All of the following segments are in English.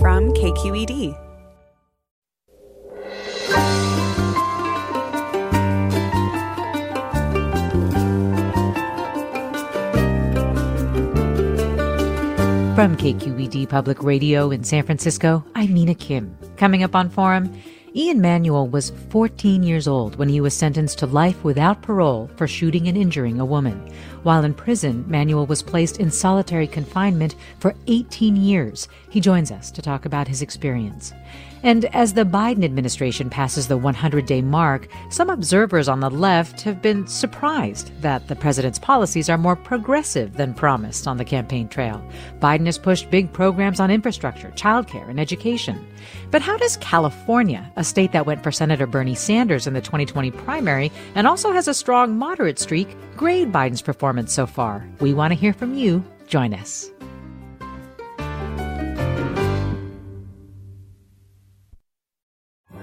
From KQED. From KQED Public Radio in San Francisco, I'm Mina Kim. Coming up on Forum, Ian Manuel was 14 years old when he was sentenced to life without parole for shooting and injuring a woman. While in prison, Manuel was placed in solitary confinement for 18 years. He joins us to talk about his experience. And as the Biden administration passes the 100 day mark, some observers on the left have been surprised that the president's policies are more progressive than promised on the campaign trail. Biden has pushed big programs on infrastructure, childcare, and education. But how does California, a state that went for Senator Bernie Sanders in the 2020 primary and also has a strong moderate streak, grade Biden's performance so far? We want to hear from you. Join us.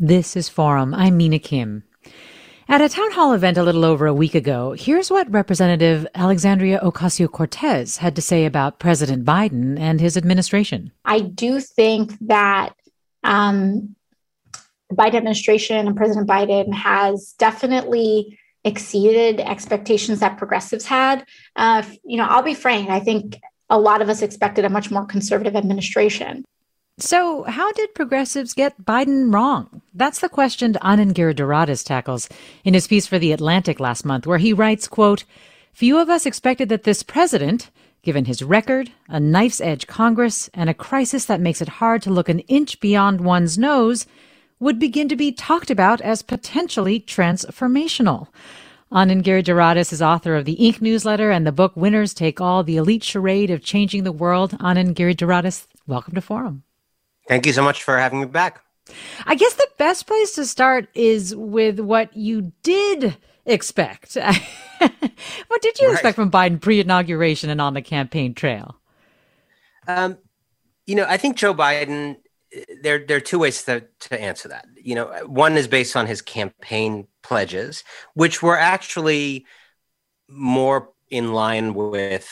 This is Forum. I'm Mina Kim. At a town hall event a little over a week ago, here's what Representative Alexandria Ocasio Cortez had to say about President Biden and his administration. I do think that um, the Biden administration and President Biden has definitely exceeded expectations that progressives had. Uh, you know, I'll be frank, I think a lot of us expected a much more conservative administration. So, how did progressives get Biden wrong? That's the question Anand Giridharadas tackles in his piece for The Atlantic last month, where he writes, quote, Few of us expected that this president, given his record, a knife's edge Congress, and a crisis that makes it hard to look an inch beyond one's nose, would begin to be talked about as potentially transformational. Anand Giridharadas is author of the Ink newsletter and the book Winners Take All, The Elite Charade of Changing the World. Anand Giridharadas, welcome to Forum. Thank you so much for having me back. I guess the best place to start is with what you did expect. what did you right. expect from Biden pre inauguration and on the campaign trail? Um, you know, I think Joe Biden, there, there are two ways to, to answer that. You know, one is based on his campaign pledges, which were actually more in line with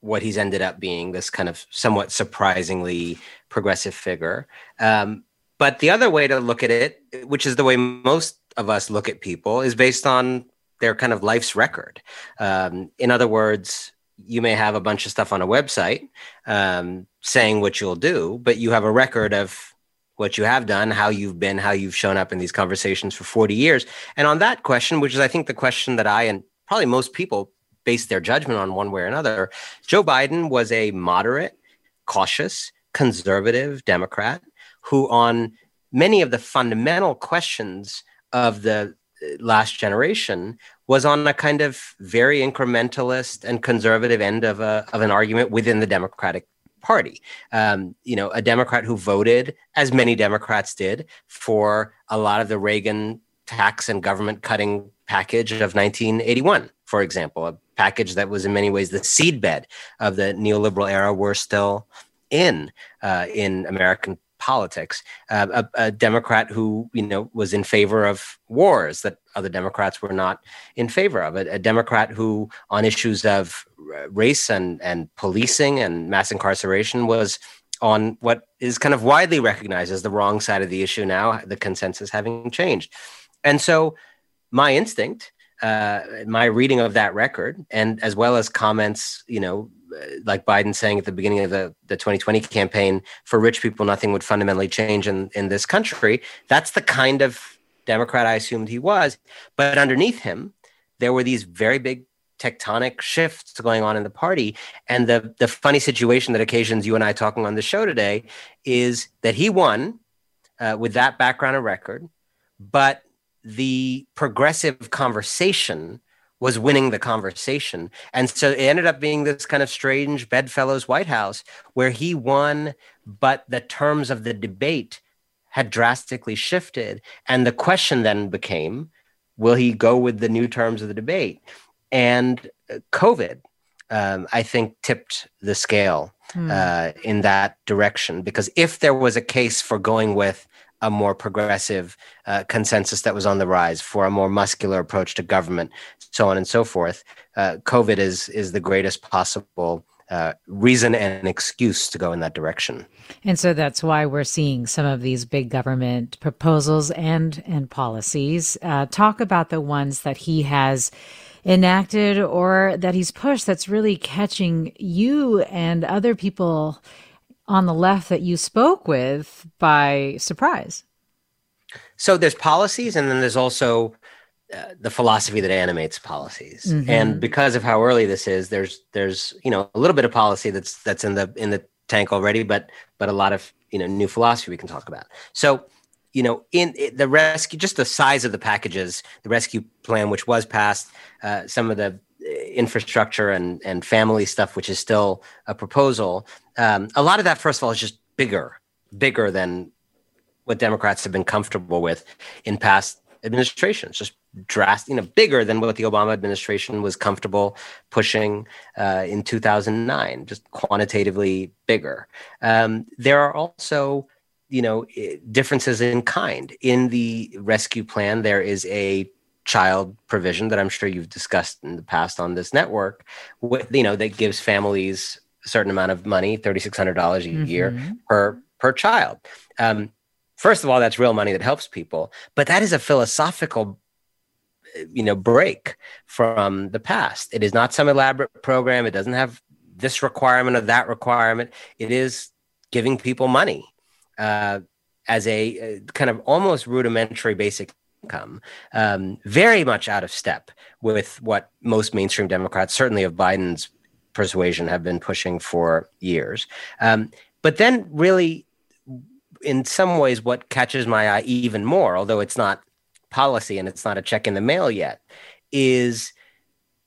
what he's ended up being this kind of somewhat surprisingly progressive figure. Um, but the other way to look at it, which is the way most of us look at people, is based on their kind of life's record. Um, in other words, you may have a bunch of stuff on a website um, saying what you'll do, but you have a record of what you have done, how you've been, how you've shown up in these conversations for 40 years. And on that question, which is, I think, the question that I and probably most people base their judgment on one way or another, Joe Biden was a moderate, cautious, conservative Democrat who, on many of the fundamental questions of the uh, last generation, was on a kind of very incrementalist and conservative end of a of an argument within the Democratic Party. Um, you know, a Democrat who voted, as many Democrats did, for a lot of the Reagan tax and government cutting package of 1981, for example, a package that was in many ways the seedbed of the neoliberal era we're still in uh, in American politics. Uh, a, a, Democrat who you know was in favor of wars that other Democrats were not in favor of. A, a Democrat who, on issues of race and and policing and mass incarceration, was on what is kind of widely recognized as the wrong side of the issue now. The consensus having changed, and so my instinct. Uh, my reading of that record, and as well as comments, you know, like Biden saying at the beginning of the, the 2020 campaign, for rich people, nothing would fundamentally change in, in this country. That's the kind of Democrat I assumed he was. But underneath him, there were these very big tectonic shifts going on in the party. And the, the funny situation that occasions you and I talking on the show today is that he won uh, with that background and record, but the progressive conversation was winning the conversation. And so it ended up being this kind of strange bedfellows White House where he won, but the terms of the debate had drastically shifted. And the question then became will he go with the new terms of the debate? And uh, COVID, um, I think, tipped the scale hmm. uh, in that direction. Because if there was a case for going with a more progressive uh, consensus that was on the rise for a more muscular approach to government, so on and so forth. Uh, COVID is is the greatest possible uh, reason and excuse to go in that direction. And so that's why we're seeing some of these big government proposals and and policies. Uh, talk about the ones that he has enacted or that he's pushed that's really catching you and other people on the left that you spoke with by surprise? So there's policies, and then there's also uh, the philosophy that animates policies. Mm-hmm. And because of how early this is, there's there's you know a little bit of policy that's that's in the in the tank already, but but a lot of you know new philosophy we can talk about. So you know in, in the rescue, just the size of the packages, the rescue plan which was passed, uh, some of the infrastructure and and family stuff, which is still a proposal. Um, a lot of that, first of all, is just bigger, bigger than what Democrats have been comfortable with in past administrations. Just drastic, you know, bigger than what the Obama administration was comfortable pushing uh, in 2009. Just quantitatively bigger. Um, there are also you know differences in kind in the rescue plan there is a child provision that I'm sure you've discussed in the past on this network, with, you know, that gives families a certain amount of money, $3,600 a mm-hmm. year per, per child. Um, first of all, that's real money that helps people, but that is a philosophical you know break from the past it is not some elaborate program it doesn't have this requirement or that requirement it is giving people money uh, as a, a, kind of almost rudimentary basic income, um, very much out of step with what most mainstream Democrats, certainly of Biden's persuasion, have been pushing for years. Um, but then, really, in some ways, what catches my eye even more, although it's not policy and it's not a check in the mail yet, is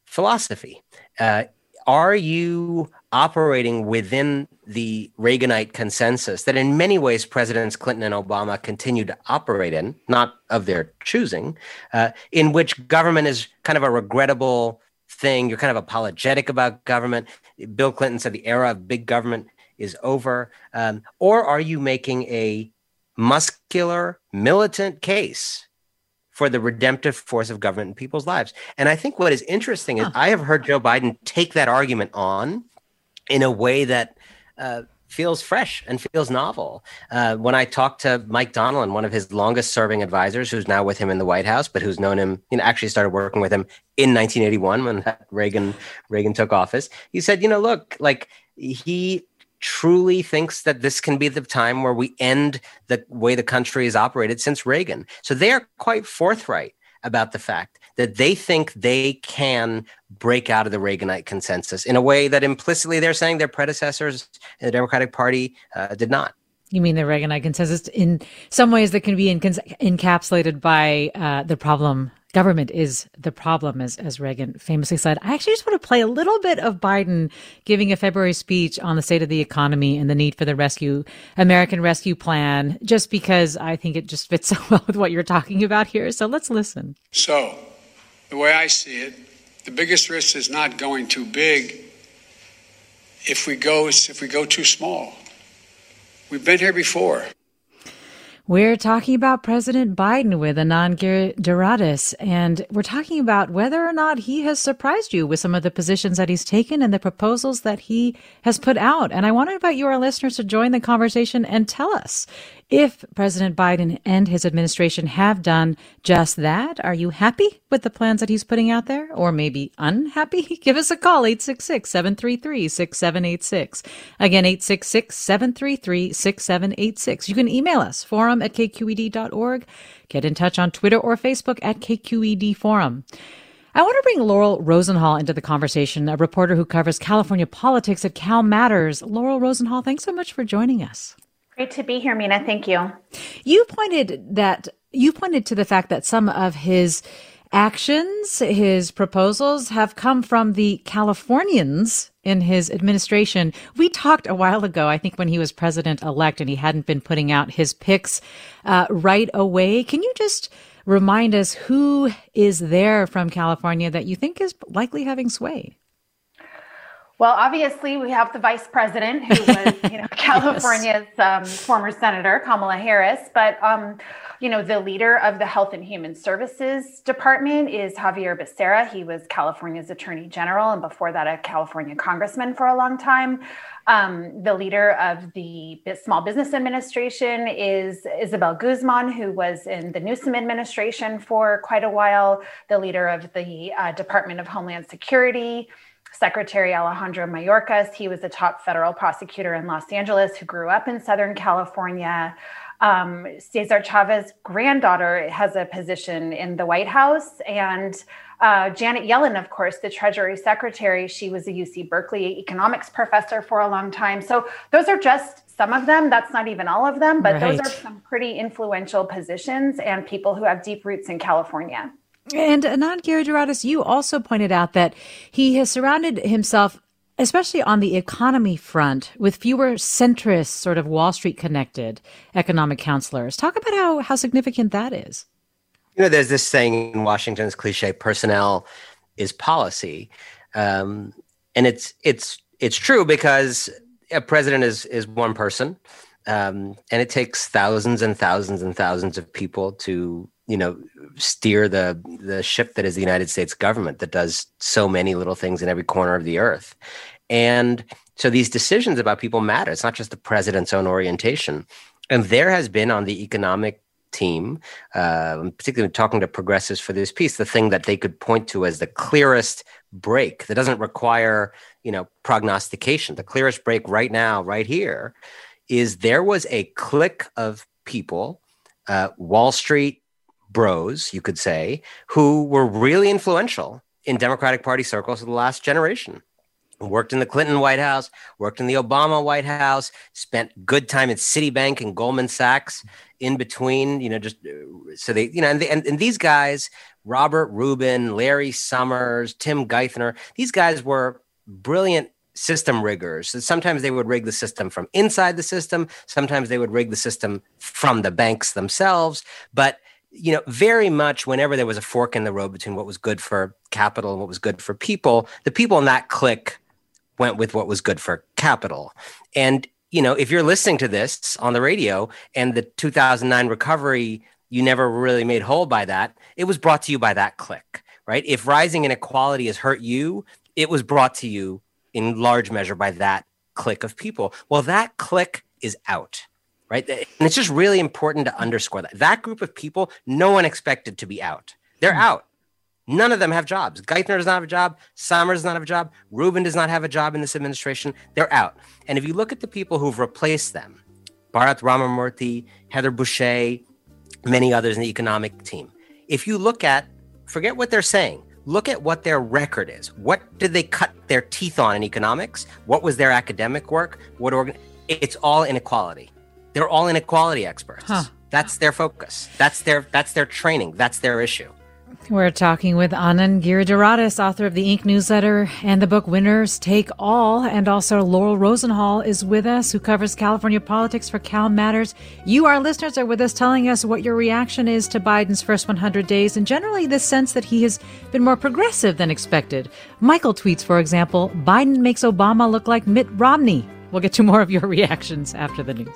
philosophy. Uh, are you operating within the Reaganite consensus that in many ways Presidents Clinton and Obama continue to operate in, not of their choosing, uh, in which government is kind of a regrettable thing. You're kind of apologetic about government. Bill Clinton said the era of big government is over. Um, or are you making a muscular, militant case for the redemptive force of government in people's lives? And I think what is interesting is I have heard Joe Biden take that argument on in a way that uh, feels fresh and feels novel. Uh, when I talked to Mike Donilon, one of his longest serving advisors, who's now with him in the White House, but who's known him, you know, actually started working with him in 1981 when Reagan Reagan took office. He said, you know, look, like he truly thinks that this can be the time where we end the way the country has operated since Reagan. So they are quite forthright about the fact that they think they can break out of the Reaganite consensus in a way that implicitly they're saying their predecessors in the Democratic Party uh, did not. You mean the Reaganite consensus in some ways that can be encapsulated by uh, the problem government is the problem, as, as Reagan famously said. I actually just want to play a little bit of Biden giving a February speech on the state of the economy and the need for the rescue, American Rescue Plan, just because I think it just fits so well with what you're talking about here. So let's listen. So, the way I see it, the biggest risk is not going too big if we go if we go too small. We've been here before. We're talking about President Biden with Anand Giridharadas, and we're talking about whether or not he has surprised you with some of the positions that he's taken and the proposals that he has put out. And I want to invite you, our listeners, to join the conversation and tell us if President Biden and his administration have done just that. Are you happy with the plans that he's putting out there or maybe unhappy? Give us a call, 866-733-6786. Again, 866-733-6786. You can email us, forum at kqed.org. Get in touch on Twitter or Facebook at KQED Forum. I want to bring Laurel Rosenhall into the conversation, a reporter who covers California politics at Cal Matters. Laurel Rosenhall, thanks so much for joining us. Great to be here, Mina. Thank you. You pointed that you pointed to the fact that some of his actions, his proposals have come from the Californians in his administration. We talked a while ago, I think when he was president elect and he hadn't been putting out his picks uh, right away. Can you just remind us who is there from California that you think is likely having sway? Well, obviously, we have the vice president who was, you know, California's yes. um, former senator, Kamala Harris. But, um, you know, the leader of the Health and Human Services Department is Xavier Becerra. He was California's attorney general, and before that, a California congressman for a long time. Um, the leader of the Small Business Administration is Isabel Guzman, who was in the Newsom administration for quite a while. The leader of the uh, Department of Homeland Security Secretary Alejandro Mayorkas. He was a top federal prosecutor in Los Angeles who grew up in Southern California. Um, Cesar Chavez's granddaughter has a position in the White House. And uh, Janet Yellen, of course, the Treasury Secretary, she was a UC Berkeley economics professor for a long time. So those are just some of them. That's not even all of them, but right. those are some pretty influential positions and people who have deep roots in California. And Anand Giridharadas, you also pointed out that he has surrounded himself, especially on the economy front, with fewer centrist, sort of Wall Street connected economic counselors. Talk about how, how significant that is. You know, there's this saying in Washington's cliche, personnel is policy. Um, and it's it's it's true because a president is is one person. Um, and it takes thousands and thousands and thousands of people to you know steer the the ship that is the United States government that does so many little things in every corner of the earth. And so these decisions about people matter. It's not just the president's own orientation. And there has been on the economic team, uh, particularly talking to progressives for this piece, the thing that they could point to as the clearest break that doesn't require, you know, prognostication. The clearest break right now, right here, is there was a clique of people, uh, Wall Street bros, you could say, who were really influential in Democratic Party circles of the last generation. Worked in the Clinton White House, worked in the Obama White House, spent good time at Citibank and Goldman Sachs in between, you know, just uh, so they, you know, and, and, and these guys, Robert Rubin, Larry Summers, Tim Geithner, these guys were brilliant system riggers. Sometimes they would rig the system from inside the system. Sometimes they would rig the system from the banks themselves. But you know, very much whenever there was a fork in the road between what was good for capital and what was good for people, the people in that clique went with what was good for capital. And, you know, if you're listening to this on the radio and the 2009 recovery, you never really made whole by that, it was brought to you by that clique, right? If rising inequality has hurt you, it was brought to you in large measure by that clique of people. Well, that clique is out right? And it's just really important to underscore that. That group of people, no one expected to be out. They're mm-hmm. out. None of them have jobs. Geithner does not have a job. Summers does not have a job. Rubin does not have a job in this administration. They're out. And if you look at the people who've replaced them, Bharat Ramamurti, Heather Boushey, many others in the economic team, if you look at, forget what they're saying, look at what their record is. What did they cut their teeth on in economics? What was their academic work? What organ? It's all inequality. They're all inequality experts. Huh. That's their focus. That's their that's their training. That's their issue. We're talking with Anand Giridharadas, author of the Ink newsletter and the book Winners Take All. And also Laurel Rosenhall is with us, who covers California politics for Cal Matters. You, our listeners, are with us telling us what your reaction is to Biden's first 100 days and generally the sense that he has been more progressive than expected. Michael tweets, for example, Biden makes Obama look like Mitt Romney. We'll get to more of your reactions after the news.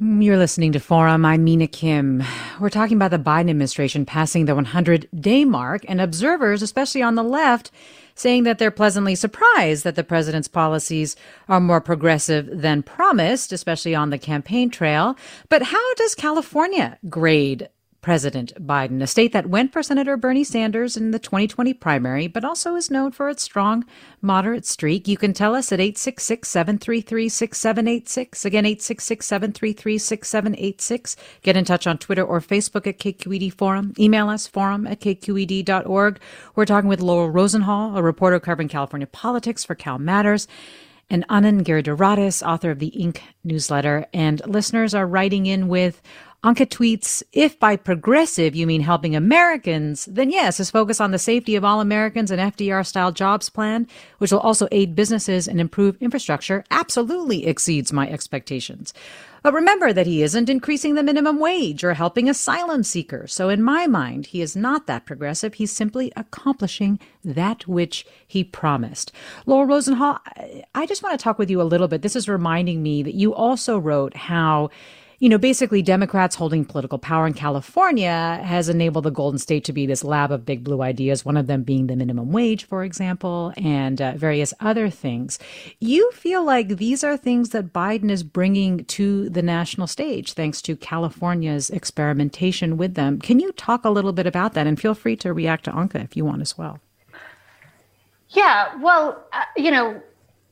You're listening to Forum. I'm Mina Kim. We're talking about the Biden administration passing the 100 day mark, and observers, especially on the left, saying that they're pleasantly surprised that the president's policies are more progressive than promised, especially on the campaign trail. But how does California grade President Biden, a state that went for Senator Bernie Sanders in the 2020 primary, but also is known for its strong moderate streak. You can tell us at 866 733 6786. Again, 866 733 6786. Get in touch on Twitter or Facebook at KQED Forum. Email us, forum at kqed.org. We're talking with Laurel Rosenhall, a reporter covering California politics for Cal Matters and Anand Giridharadas, author of the Ink newsletter. And listeners are writing in with Anka tweets, if by progressive you mean helping Americans, then yes, his focus on the safety of all Americans and FDR style jobs plan, which will also aid businesses and improve infrastructure, absolutely exceeds my expectations. But remember that he isn't increasing the minimum wage or helping asylum seekers. So in my mind, he is not that progressive. He's simply accomplishing that which he promised. Laura Rosenhall, I just want to talk with you a little bit. This is reminding me that you also wrote how you know, basically Democrats holding political power in California has enabled the Golden State to be this lab of big blue ideas, one of them being the minimum wage, for example, and uh, various other things. You feel like these are things that Biden is bringing to the national stage thanks to California's experimentation with them. Can you talk a little bit about that? And feel free to react to Anka if you want as well. Yeah, well, uh, you know,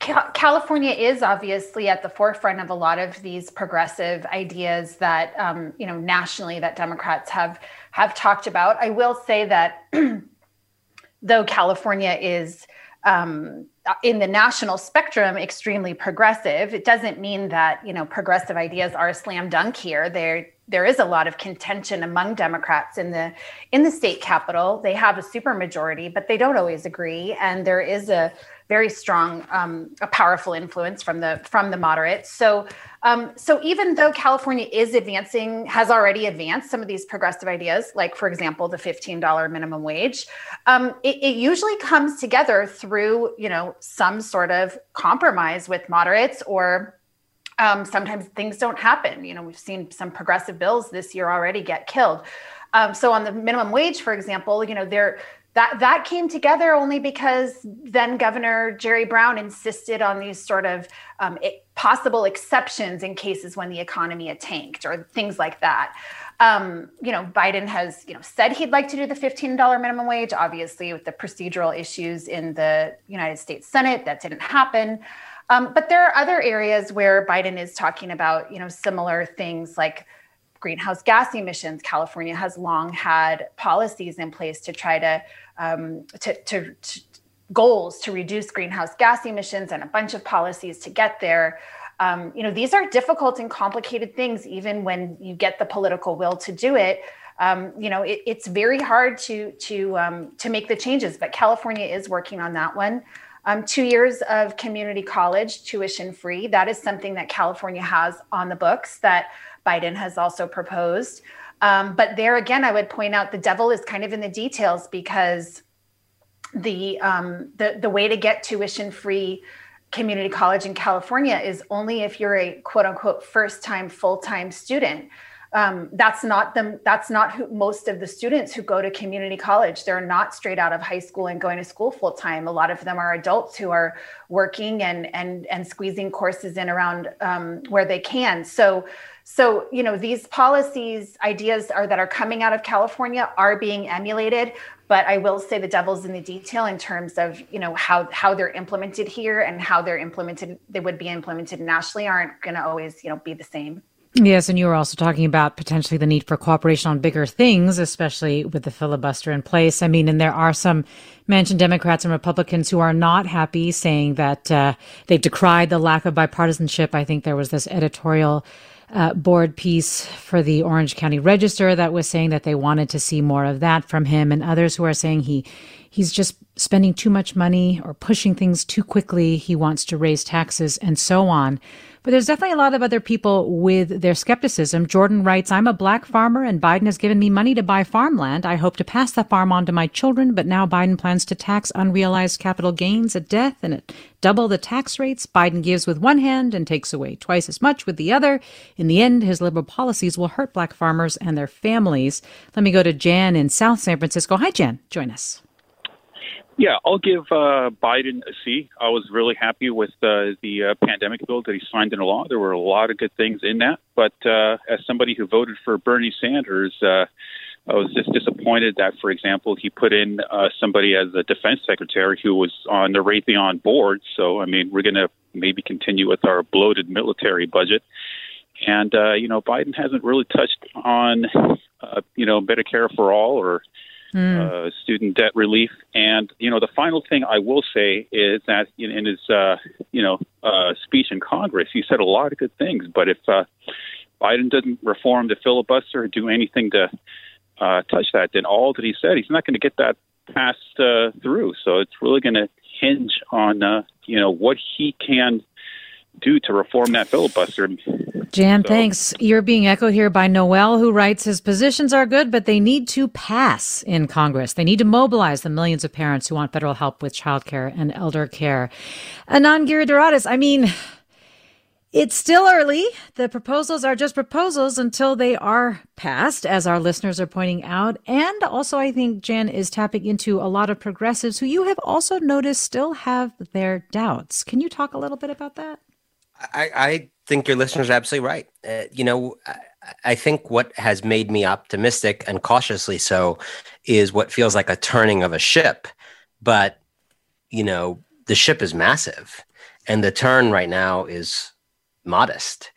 California is obviously at the forefront of a lot of these progressive ideas that um, you know nationally that Democrats have have talked about. I will say that though California is um, in the national spectrum extremely progressive, it doesn't mean that you know progressive ideas are a slam dunk here. There there is a lot of contention among Democrats in the in the state capital. They have a supermajority, but they don't always agree, and there is a very strong, um, a powerful influence from the from the moderates. So, um, so even though California is advancing, has already advanced some of these progressive ideas, like for example the fifteen dollar minimum wage, um, it, it usually comes together through you know some sort of compromise with moderates or um, sometimes things don't happen. You know, we've seen some progressive bills this year already get killed. Um, so on the minimum wage, for example, you know, there that that came together only because then Governor Jerry Brown insisted on these sort of um, it, possible exceptions in cases when the economy had tanked or things like that. Um, you know, Biden has you know said he'd like to do the fifteen dollar minimum wage. Obviously, with the procedural issues in the United States Senate, that didn't happen. Um, but there are other areas where Biden is talking about you know similar things like greenhouse gas emissions. California has long had policies in place to try to, um, to, to, to, goals to reduce greenhouse gas emissions and a bunch of policies to get there. Um, you know, these are difficult and complicated things, even when you get the political will to do it. Um, you know, it, it's very hard to to um, to make the changes, but California is working on that one. Um, two years of community college tuition free. That is something that California has on the books that Biden has also proposed. Um, but there again, I would point out the devil is kind of in the details because the um, the the way to get tuition free community college in California is only if you're a quote unquote first time full time student. Um, that's not the that's not who most of the students who go to community college. They're not straight out of high school and going to school full time a lot of them are adults who are working and and and squeezing courses in around um, where they can. So so you know these policies ideas are that are coming out of california are being emulated but i will say the devil's in the detail in terms of you know how how they're implemented here and how they're implemented they would be implemented nationally aren't going to always you know be the same Yes, and you were also talking about potentially the need for cooperation on bigger things, especially with the filibuster in place. I mean, and there are some mentioned Democrats and Republicans who are not happy, saying that uh, they've decried the lack of bipartisanship. I think there was this editorial uh, board piece for the Orange County Register that was saying that they wanted to see more of that from him, and others who are saying he he's just spending too much money or pushing things too quickly. He wants to raise taxes and so on. But there's definitely a lot of other people with their skepticism. Jordan writes, I'm a black farmer and Biden has given me money to buy farmland. I hope to pass the farm on to my children, but now Biden plans to tax unrealized capital gains at death and at double the tax rates. Biden gives with one hand and takes away twice as much with the other. In the end, his liberal policies will hurt black farmers and their families. Let me go to Jan in South San Francisco. Hi, Jan. Join us. Yeah, I'll give uh, Biden a C. I was really happy with uh, the uh, pandemic bill that he signed into law. There were a lot of good things in that. But uh, as somebody who voted for Bernie Sanders, uh, I was just disappointed that, for example, he put in uh, somebody as a defense secretary who was on the Raytheon board. So, I mean, we're going to maybe continue with our bloated military budget. And, uh, you know, Biden hasn't really touched on, uh, you know, Medicare for all or mm. uh, student debt relief. And you know, the final thing I will say is that in his uh, you know uh, speech in Congress, he said a lot of good things. But if uh, Biden doesn't reform the filibuster or do anything to uh, touch that, then all that he said, he's not going to get that passed uh, through. So it's really going to hinge on uh, you know what he can do to reform that filibuster. Jan, so. thanks. You're being echoed here by Noel, who writes his positions are good, but they need to pass in Congress. They need to mobilize the millions of parents who want federal help with childcare and elder care. Anand Giridharadas, I mean, it's still early. The proposals are just proposals until they are passed, as our listeners are pointing out. And also, I think Jan is tapping into a lot of progressives who you have also noticed still have their doubts. Can you talk a little bit about that? I, I think your listeners are absolutely right. Uh, you know, I, I think what has made me optimistic and cautiously so is what feels like a turning of a ship. But, you know, the ship is massive and the turn right now is modest.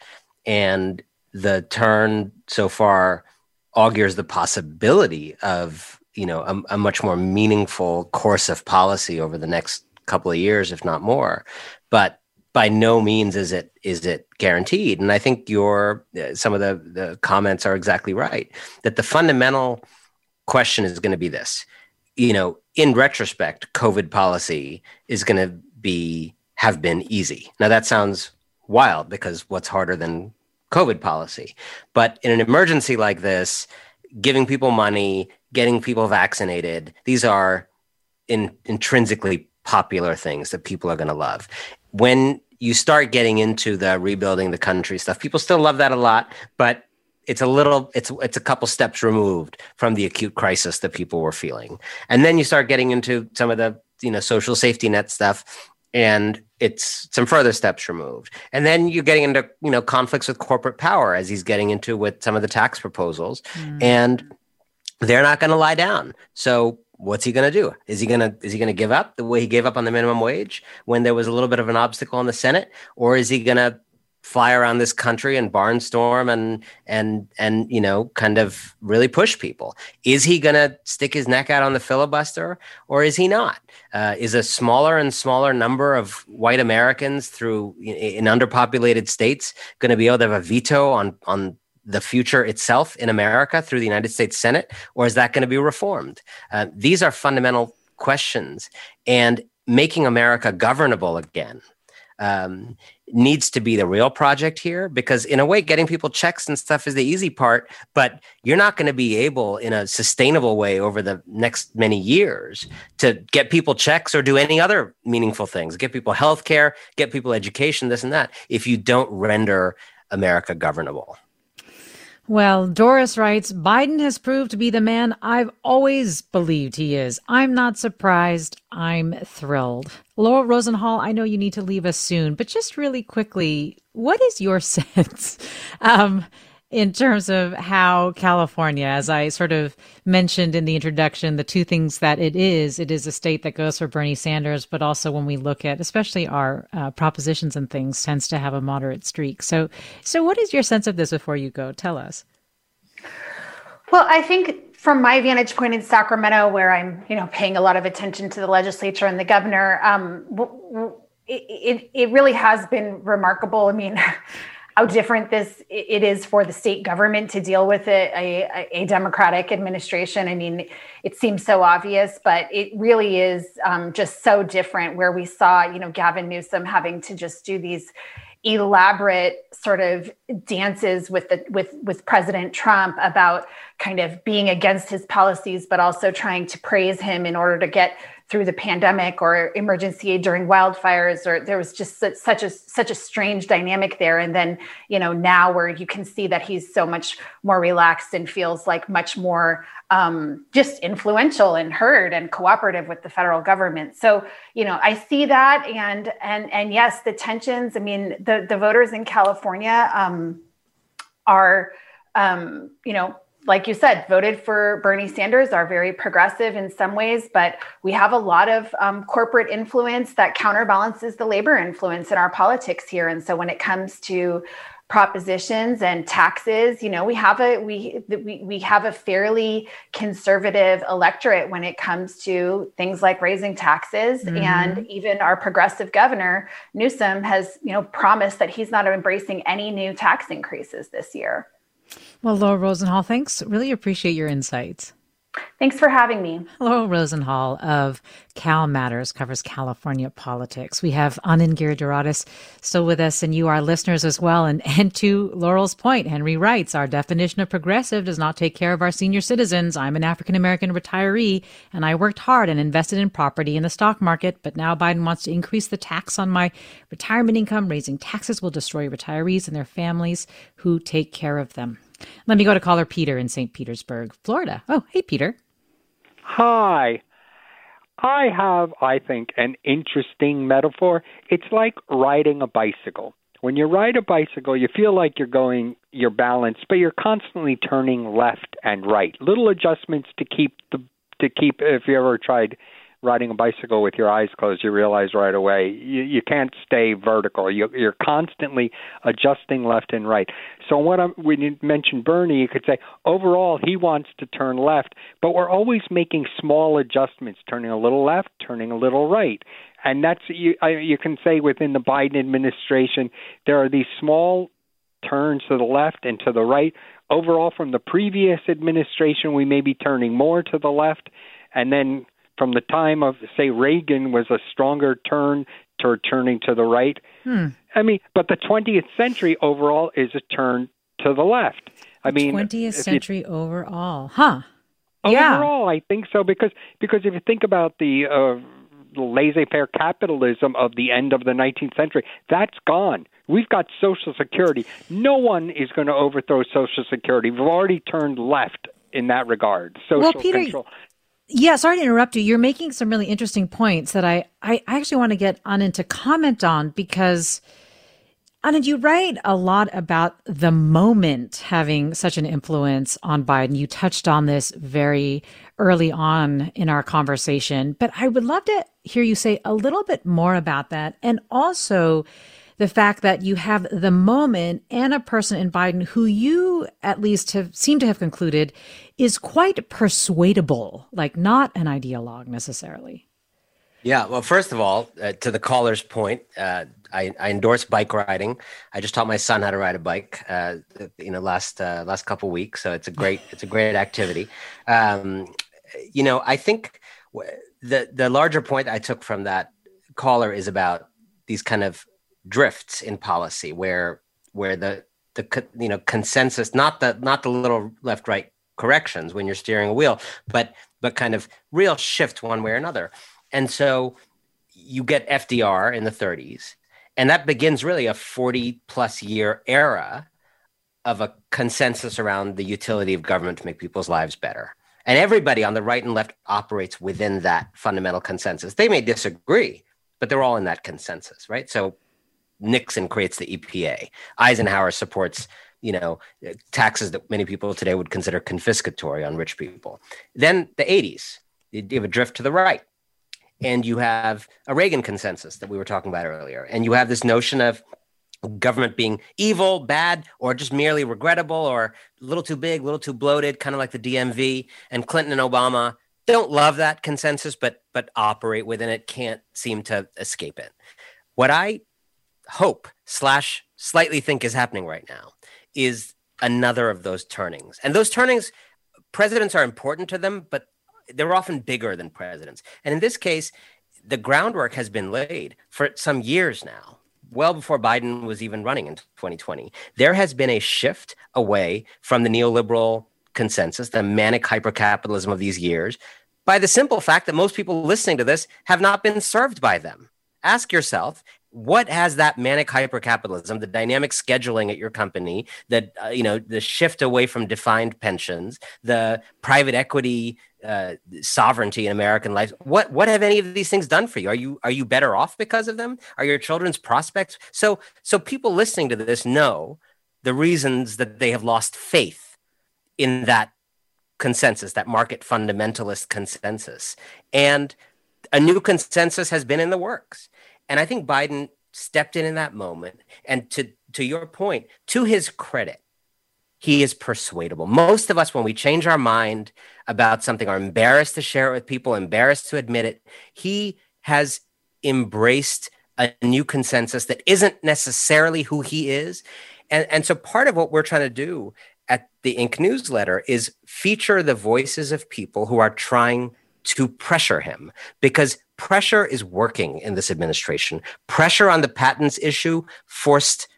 And the turn so far augurs the possibility of, you know, a, a much more meaningful course of policy over the next couple of years, if not more. But by no means is it is it guaranteed. And i think your uh, some of the the comments are exactly right that the fundamental question is going to be this. You know in retrospect covid policy is going to be have been easy. Now that sounds wild because what's harder than covid policy. But in an emergency like this giving people money getting people vaccinated these are in, intrinsically popular things that people are going to love when you start getting into the rebuilding the country stuff, people still love that a lot, but it's a little it's it's a couple steps removed from the acute crisis that people were feeling. And then you start getting into some of the, you know, social safety net stuff and it's some further steps removed. And then you're getting into, you know, conflicts with corporate power as he's getting into with some of the tax proposals. Mm. And they're not going to lie down. So what's he going to do? Is he going to is he going to give up the way he gave up on the minimum wage when there was a little bit of an obstacle in the Senate, or is he going to fly around this country and barnstorm and and and you know kind of really push people? Is he going to stick his neck out on the filibuster, or is he not? Uh, is a smaller and smaller number of white Americans through in underpopulated states going to be able to have a veto on on the future itself in America through the United States Senate, or is that going to be reformed? Uh, these are fundamental questions, and making America governable again um, needs to be the real project here because in a way getting people checks and stuff is the easy part but you're not going to be able in a sustainable way over the next many years to get people checks or do any other meaningful things get people health care get people education this and that if you don't render america governable well, Doris writes Biden has proved to be the man I've always believed he is. I'm not surprised. I'm thrilled. Laura Rosenhall, I know you need to leave us soon, but just really quickly, what is your sense? Um, in terms of how California, as I sort of mentioned in the introduction, the two things that it is, it is a state that goes for Bernie Sanders, but also when we look at, especially our uh, propositions and things, tends to have a moderate streak. So, so what is your sense of this before you go? Tell us. Well, I think from my vantage point in Sacramento, where I'm, you know, paying a lot of attention to the legislature and the governor, um, it, it, it really has been remarkable. I mean, how different this it is for the state government to deal with it, a, a democratic administration. I mean, it seems so obvious, but it really is um, just so different. Where we saw, you know, Gavin Newsom having to just do these elaborate sort of dances with the with with President Trump about kind of being against his policies, but also trying to praise him in order to get through the pandemic or emergency aid during wildfires or there was just such a such a strange dynamic there. And then you know now where you can see that he's so much more relaxed and feels like much more um, just influential and heard and cooperative with the federal government. So you know i see that and and and yes the tensions i mean the the voters in california um, are um, you know like you said, voted for Bernie Sanders, are very progressive in some ways, but we have a lot of um, corporate influence that counterbalances the labor influence in our politics here. And so when it comes to propositions and taxes, you know, we have a we we we have a fairly conservative electorate when it comes to things like raising taxes. Mm-hmm. And even our progressive governor Newsom has, you know, promised that he's not embracing any new tax increases this year. Well, Laura Rosenhall, thanks. Really appreciate your insights. Thanks for having me. Laurel Rosenhall of Cal Matters covers California politics. We have Anand Giridharadas still with us, and you, our listeners, as well. And, and to Laurel's point, Henry writes, Our definition of progressive does not take care of our senior citizens. I'm an African American retiree, and I worked hard and invested in property in the stock market, but now Biden wants to increase the tax on my retirement income. Raising taxes will destroy retirees and their families who take care of them. Let me go to caller Peter in St. Petersburg, Florida. Oh, hey, Peter. Hi. I have, I think, an interesting metaphor. It's like riding a bicycle. When you ride a bicycle, you feel like you're going, you're balanced, but you're constantly turning left and right. Little adjustments to keep the to keep. If you ever tried riding a bicycle with your eyes closed, you realize right away you, you can't stay vertical. You, you're constantly adjusting left and right. So what I'm, when you mention Bernie, you could say overall he wants to turn left, but we're always making small adjustments, turning a little left, turning a little right. And that's you. You can say within the Biden administration, there are these small turns to the left and to the right. Overall, from the previous administration, we may be turning more to the left, and then from the time of say Reagan was a stronger turn toward turning to the right. Hmm. I mean, but the 20th century overall is a turn to the left. I mean, 20th century you, overall, huh? Overall, yeah. I think so because because if you think about the uh, laissez-faire capitalism of the end of the 19th century, that's gone. We've got Social Security. No one is going to overthrow Social Security. We've already turned left in that regard. Social well, Peter, control. Yeah, sorry to interrupt you. You're making some really interesting points that I, I actually want to get Anand to comment on because Anand, you write a lot about the moment having such an influence on Biden. You touched on this very early on in our conversation, but I would love to hear you say a little bit more about that and also the fact that you have the moment and a person in Biden who you at least have seem to have concluded is quite persuadable, like not an ideologue necessarily. Yeah, well, first of all, uh, to the caller's point, uh, I, I, endorse bike riding. I just taught my son how to ride a bike, uh, you know, last uh, last couple weeks. So it's a great it's a great activity. Um, you know, I think the the larger point I took from that caller is about these kind of drifts in policy where where the the you know consensus not the not the little left right corrections when you're steering a wheel but but kind of real shift one way or another. And so you get FDR in the 30s and that begins really a 40 plus year era of a consensus around the utility of government to make people's lives better. And everybody on the right and left operates within that fundamental consensus. They may disagree but they're all in that consensus right? So Nixon creates the EPA. Eisenhower supports, you know, taxes that many people today would consider confiscatory on rich people. Then the 80s, you have a drift to the right. And you have a Reagan consensus that we were talking about earlier. And you have this notion of government being evil, bad, or just merely regrettable, or a little too big, a little too bloated, kind of like the DMV. And Clinton and Obama don't love that consensus, but but operate within it, can't seem to escape it. What I hope slash slightly think is happening right now is another of those turnings. And those turnings, presidents are important to them, but they're often bigger than presidents. And in this case, the groundwork has been laid for some years now, well before Biden was even running in 2020. There has been a shift away from the neoliberal consensus, the manic hypercapitalism of these years, by the simple fact that most people listening to this have not been served by them. Ask yourself, what has that manic hypercapitalism, the dynamic scheduling at your company, that uh, you know, the shift away from defined pensions, the private equity uh, sovereignty in American life. What what have any of these things done for you? Are you are you better off because of them? Are your children's prospects so so people listening to this know the reasons that they have lost faith in that consensus, that market fundamentalist consensus, and a new consensus has been in the works. And I think Biden stepped in in that moment. And to to your point, to his credit, he is persuadable. Most of us, when we change our mind about something, are embarrassed to share it with people, embarrassed to admit it. He has embraced a new consensus that isn't necessarily who he is. And, and so part of what we're trying to do at the Ink newsletter is feature the voices of people who are trying to pressure him because pressure is working in this administration. Pressure on the patents issue forced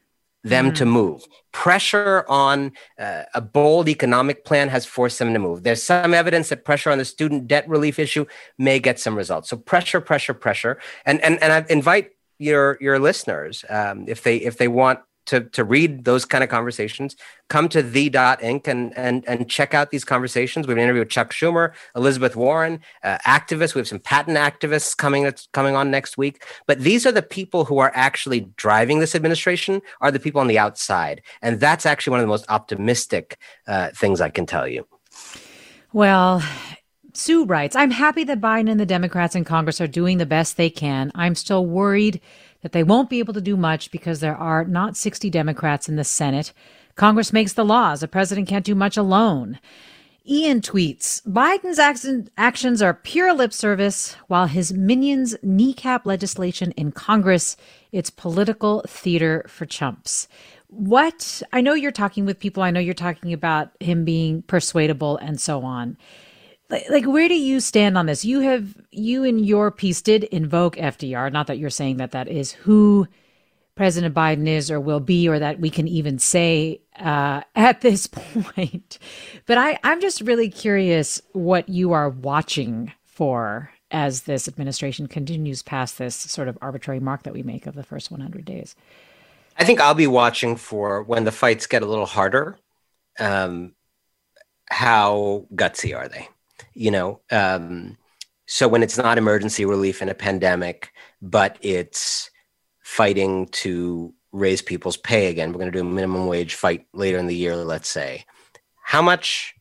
them mm. to move. Pressure on uh, a bold economic plan has forced them to move. There's some evidence that pressure on the student debt relief issue may get some results. So pressure, pressure, pressure, and and and I invite your your listeners um, if they if they want to to read those kind of conversations, come to the dot ink and and and check out these conversations. We've interviewed Chuck Schumer, Elizabeth Warren, uh, activists. We have some patent activists coming that's coming on next week. But these are the people who are actually driving this administration. Are the people on the outside, and that's actually one of the most optimistic uh, things I can tell you. Well, Sue writes, I'm happy that Biden and the Democrats in Congress are doing the best they can. I'm still worried that they won't be able to do much because there are not 60 Democrats in the Senate. Congress makes the laws. A president can't do much alone. Ian tweets Biden's actions are pure lip service, while his minions kneecap legislation in Congress. It's political theater for chumps. What I know you're talking with people, I know you're talking about him being persuadable and so on like, like where do you stand on this? You have you in your piece did invoke fdr not that you're saying that that is who president biden is or will be or that we can even say uh, at this point. But i i'm just really curious what you are watching for as this administration continues past this sort of arbitrary mark that we make of the first 100 days. I think i'll be watching for when the fights get a little harder um, how gutsy are they you know um, so when it's not emergency relief in a pandemic but it's fighting to raise people's pay again we're going to do a minimum wage fight later in the year let's say how much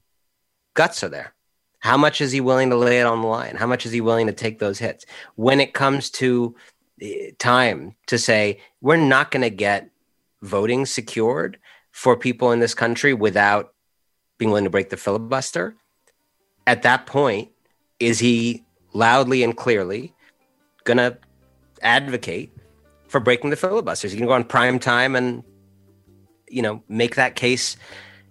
guts are there? How much is he willing to lay it on the line? How much is he willing to take those hits? When it comes to eh, time to say we're not going to get voting secured for people in this country without being willing to break the filibuster at that point, is he loudly and clearly going to advocate for breaking the filibuster? Is he going to go on prime time and, you know, make that case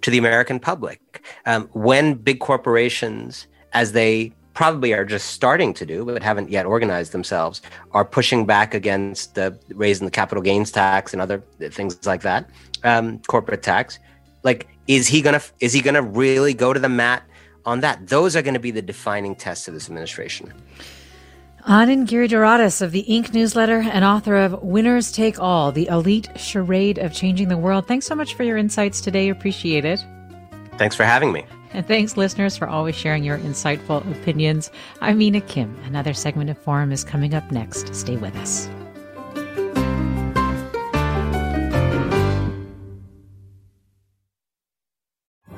to the American public? Um, when big corporations, as they probably are just starting to do, but haven't yet organized themselves, are pushing back against the raising the capital gains tax and other things like that, um, corporate tax. Like, is he gonna is he gonna really go to the mat on that. Those are going to be the defining tests of this administration. Anand Giridharadas of the Ink newsletter and author of Winners Take All, the elite charade of changing the world. Thanks so much for your insights today. Appreciate it. Thanks for having me. And thanks, listeners, for always sharing your insightful opinions. I'm Mina Kim. Another segment of Forum is coming up next. Stay with us.